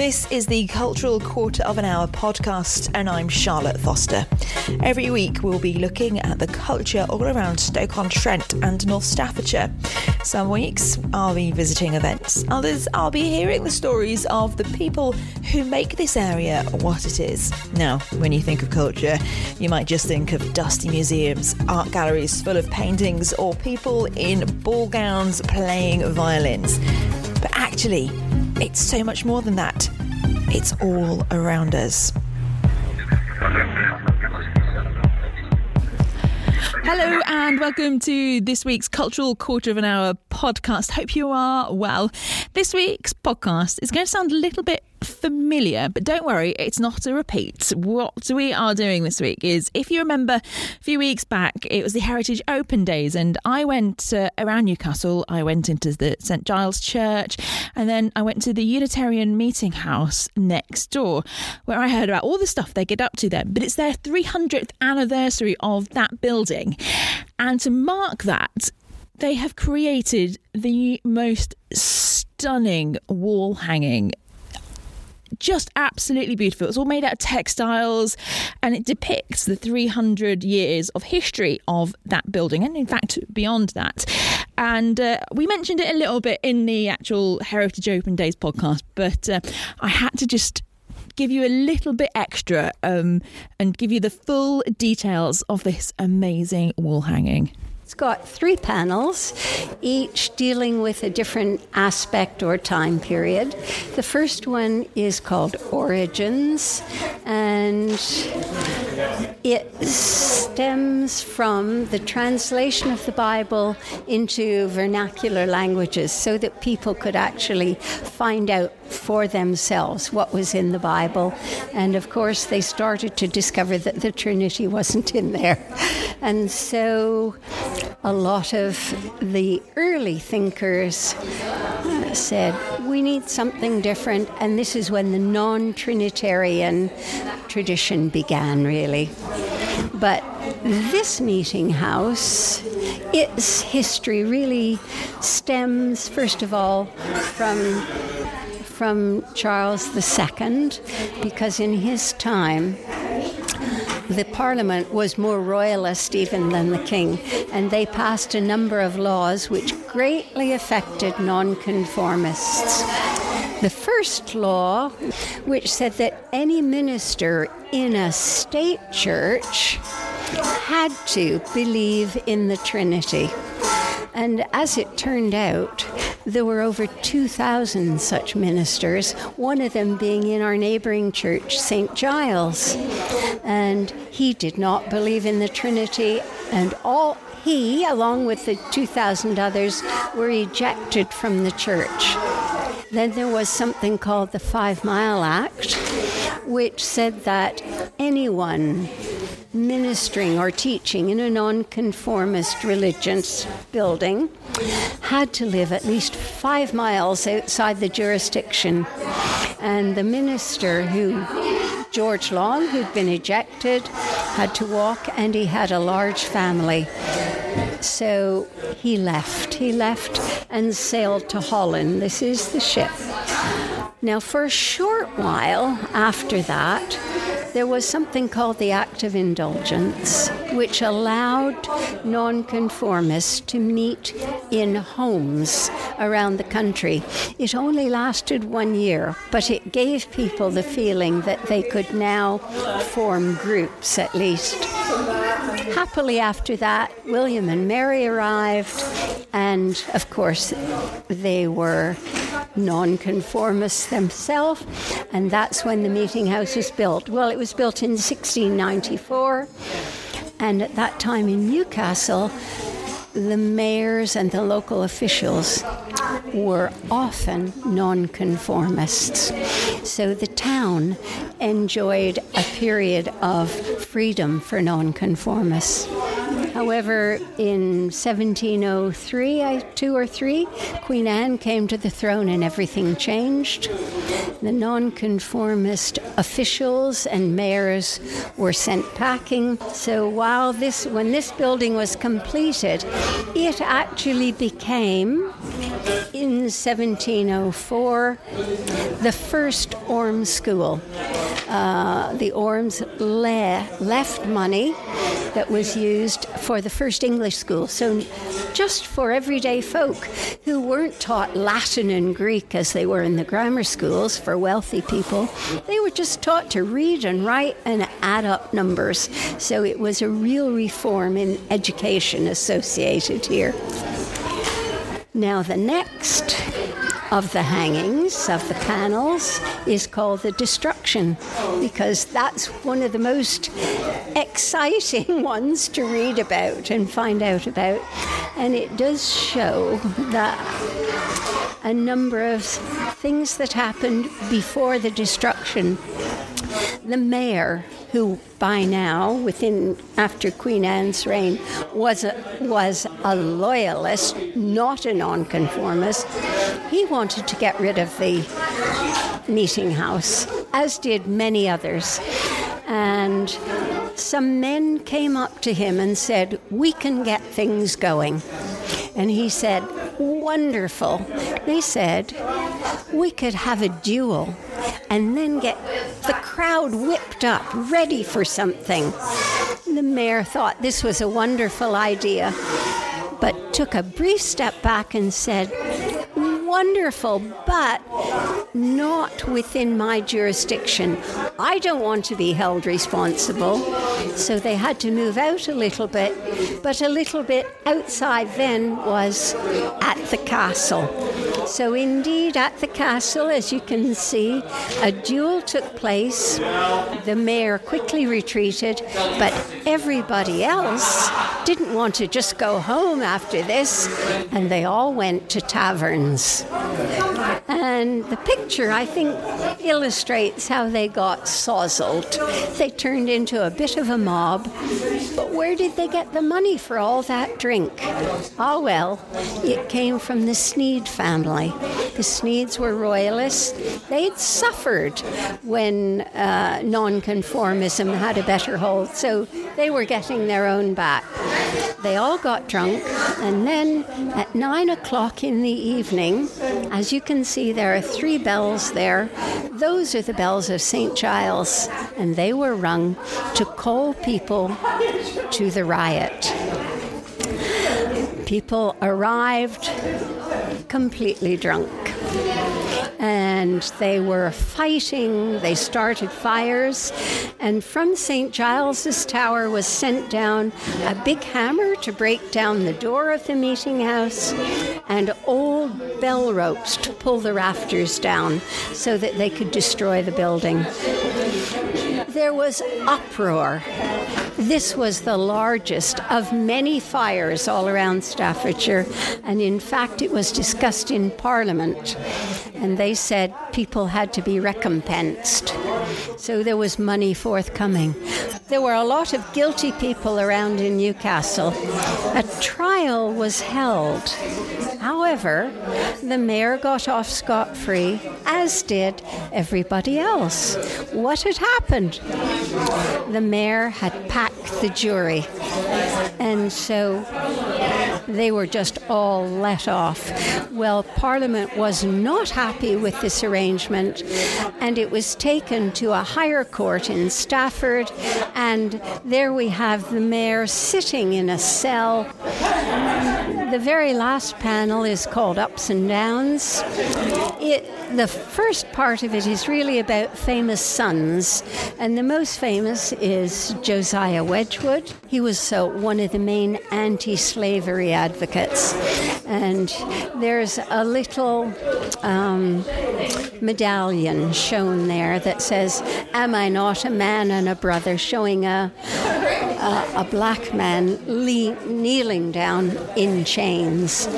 This is the Cultural Quarter of an Hour podcast, and I'm Charlotte Foster. Every week, we'll be looking at the culture all around Stoke-on-Trent and North Staffordshire. Some weeks, I'll be visiting events, others, I'll be hearing the stories of the people who make this area what it is. Now, when you think of culture, you might just think of dusty museums, art galleries full of paintings, or people in ball gowns playing violins. But actually, it's so much more than that. It's all around us. Hello and welcome to this week's Cultural Quarter of an Hour podcast. Hope you are well. This week's podcast is going to sound a little bit familiar, but don't worry, it's not a repeat. What we are doing this week is, if you remember, a few weeks back, it was the Heritage Open Days, and I went uh, around Newcastle. I went into the St Giles Church, and then I went to the Unitarian Meeting House next door, where I heard about all the stuff they get up to there. But it's their 300th anniversary of that building, and to mark that, they have created the most stunning wall hanging just absolutely beautiful. It's all made out of textiles and it depicts the 300 years of history of that building and, in fact, beyond that. And uh, we mentioned it a little bit in the actual Heritage Open Days podcast, but uh, I had to just give you a little bit extra um, and give you the full details of this amazing wall hanging. It's got three panels, each dealing with a different aspect or time period. The first one is called Origins, and it stems from the translation of the Bible into vernacular languages so that people could actually find out for themselves what was in the Bible. And of course, they started to discover that the Trinity wasn't in there. And so a lot of the early thinkers uh, said, we need something different. And this is when the non Trinitarian tradition began, really. But this meeting house, its history really stems, first of all, from from Charles II, because in his time, the parliament was more royalist even than the king, and they passed a number of laws which greatly affected nonconformists. The first law, which said that any minister in a state church had to believe in the Trinity. And as it turned out, there were over 2,000 such ministers, one of them being in our neighboring church, St. Giles. And he did not believe in the Trinity, and all he, along with the 2,000 others, were ejected from the church. Then there was something called the Five Mile Act, which said that anyone ministering or teaching in a nonconformist religious building had to live at least five miles outside the jurisdiction. And the minister who George Long, who'd been ejected, had to walk, and he had a large family. So he left. He left and sailed to Holland. This is the ship. Now, for a short while after that, there was something called the Act of Indulgence, which allowed nonconformists to meet in homes around the country. It only lasted one year, but it gave people the feeling that they could now form groups at least. Happily, after that, William and Mary arrived, and of course, they were nonconformists themselves, and that's when the meeting house was built. Well, it was built in 1694, and at that time in Newcastle, the mayors and the local officials were often nonconformists. So the town enjoyed a period of freedom for nonconformists. However, in 1703, I, two or three, Queen Anne came to the throne and everything changed. The nonconformist officials and mayors were sent packing. So while this, when this building was completed, it actually became, in 1704, the first Orme school. Uh, the Ormes le- left money that was used for the first English school. So, just for everyday folk who weren't taught Latin and Greek as they were in the grammar schools for wealthy people, they were just taught to read and write and add up numbers. So, it was a real reform in education associated here. Now, the next of the hangings, of the panels, is called the destruction because that's one of the most exciting ones to read about and find out about. And it does show that a number of things that happened before the destruction. The mayor, who by now, within after Queen Anne's reign, was a, was a loyalist, not a nonconformist. He wanted to get rid of the meeting house, as did many others. And some men came up to him and said, We can get things going. And he said, Wonderful. They said, We could have a duel and then get the crowd whipped up, ready for something. The mayor thought this was a wonderful idea, but took a brief step back and said, Wonderful, but not within my jurisdiction. I don't want to be held responsible. So they had to move out a little bit, but a little bit outside then was at the castle. So, indeed, at the castle, as you can see, a duel took place. The mayor quickly retreated, but everybody else didn't want to just go home after this, and they all went to taverns. And the picture, I think, illustrates how they got sozzled. They turned into a bit of a mob. But where did they get the money for all that drink? Ah, oh, well, it came from the Sneyd family. The Sneyds were royalists. They'd suffered when uh, nonconformism had a better hold, so they were getting their own back. They all got drunk, and then at nine o'clock in the evening, as you can see, there are three bells there. Those are the bells of St. Giles, and they were rung to call people to the riot. People arrived completely drunk and they were fighting. They started fires, and from St. Giles's Tower was sent down a big hammer to break down the door of the meeting house, and old bell ropes to pull the rafters down so that they could destroy the building. There was uproar. This was the largest of many fires all around Staffordshire, and in fact, it was discussed in Parliament. And they said people had to be recompensed. So there was money forthcoming. There were a lot of guilty people around in Newcastle. A trial was held. However, the mayor got off scot free, as did everybody else. What had happened? The mayor had packed the jury. And so they were just all let off. Well, Parliament was not happy with this arrangement, and it was taken to a higher court in Stafford, and there we have the mayor sitting in a cell. The very last panel is called Ups and Downs. It, the first part of it is really about famous sons, and the most famous is Josiah Wedgwood. He was uh, one of the main anti slavery advocates. And there's a little um, medallion shown there that says, Am I not a man and a brother? showing a, a, a black man le- kneeling down in chains.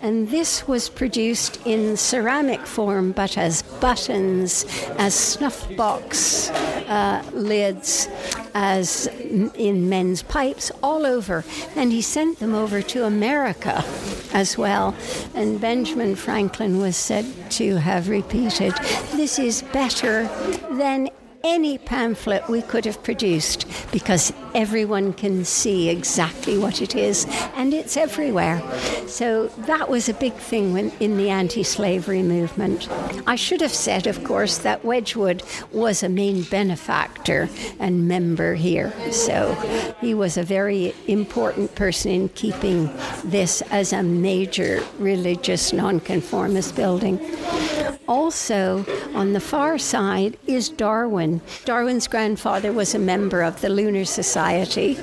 And this was produced in ceramic form, but as buttons, as snuff box uh, lids, as in men's pipes all over. And he sent them over to America as well. And Benjamin Franklin was said to have repeated, This is better than any pamphlet we could have produced because everyone can see exactly what it is and it's everywhere. So that was a big thing when, in the anti slavery movement. I should have said, of course, that Wedgwood was a main benefactor and member here. So he was a very important person in keeping this as a major religious nonconformist building. Also, on the far side is Darwin. Darwin's grandfather was a member of the Lunar Society,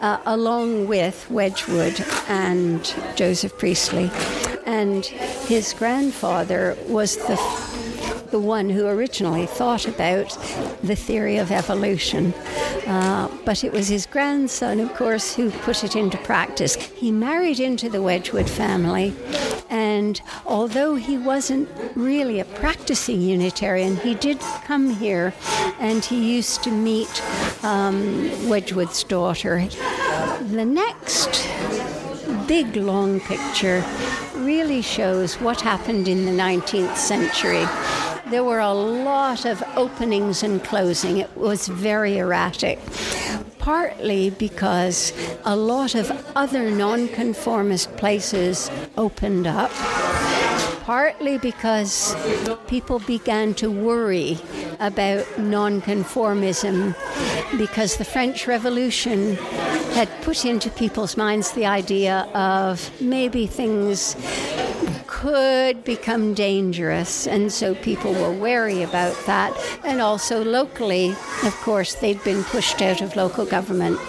uh, along with Wedgwood and Joseph Priestley. And his grandfather was the the one who originally thought about the theory of evolution. Uh, but it was his grandson, of course, who put it into practice. He married into the Wedgwood family, and although he wasn't really a practicing Unitarian, he did come here and he used to meet um, Wedgwood's daughter. The next big long picture really shows what happened in the 19th century there were a lot of openings and closing. It was very erratic. Partly because a lot of other nonconformist places opened up, partly because people began to worry about nonconformism because the French Revolution had put into people's minds the idea of maybe things could become dangerous, and so people were wary about that. And also locally, of course, they'd been pushed out of local government.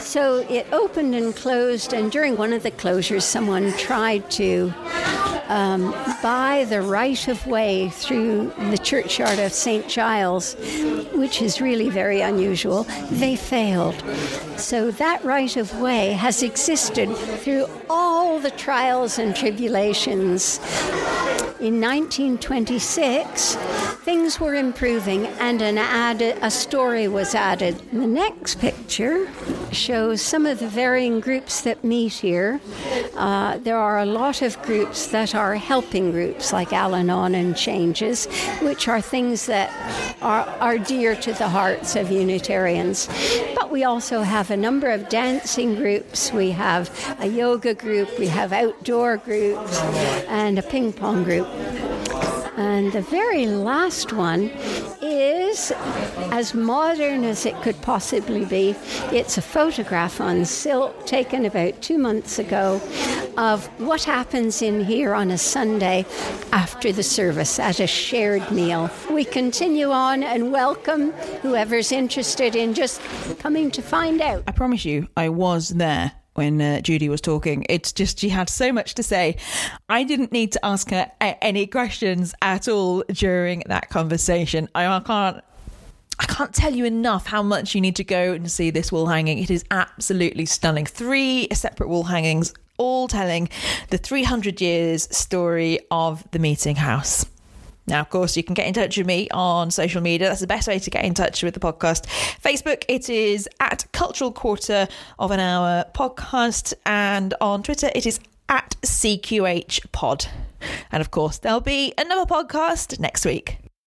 So it opened and closed, and during one of the closures, someone tried to um, buy the right of way through the churchyard of St. Giles, which is really very unusual, they failed. So that right of way has existed through all the trials and tribulations. In 1926, things were improving and an added, a story was added. The next picture shows some of the varying groups that meet here. Uh, there are a lot of groups that are helping groups like Al Anon and Changes, which are things that are, are dear to the hearts of Unitarians. But we also have a number of dancing groups, we have a yoga group, we have outdoor groups, and a ping pong group. And the very last one is as modern as it could possibly be. It's a photograph on silk taken about two months ago of what happens in here on a Sunday after the service at a shared meal. We continue on and welcome whoever's interested in just coming to find out. I promise you, I was there when uh, Judy was talking. It's just she had so much to say. I didn't need to ask her any questions at all during that conversation. I can't. I can't tell you enough how much you need to go and see this wall hanging. It is absolutely stunning. Three separate wall hangings, all telling the 300 years story of the meeting house. Now, of course, you can get in touch with me on social media. That's the best way to get in touch with the podcast. Facebook, it is at Cultural Quarter of an Hour Podcast. And on Twitter, it is at CQH Pod. And of course, there'll be another podcast next week.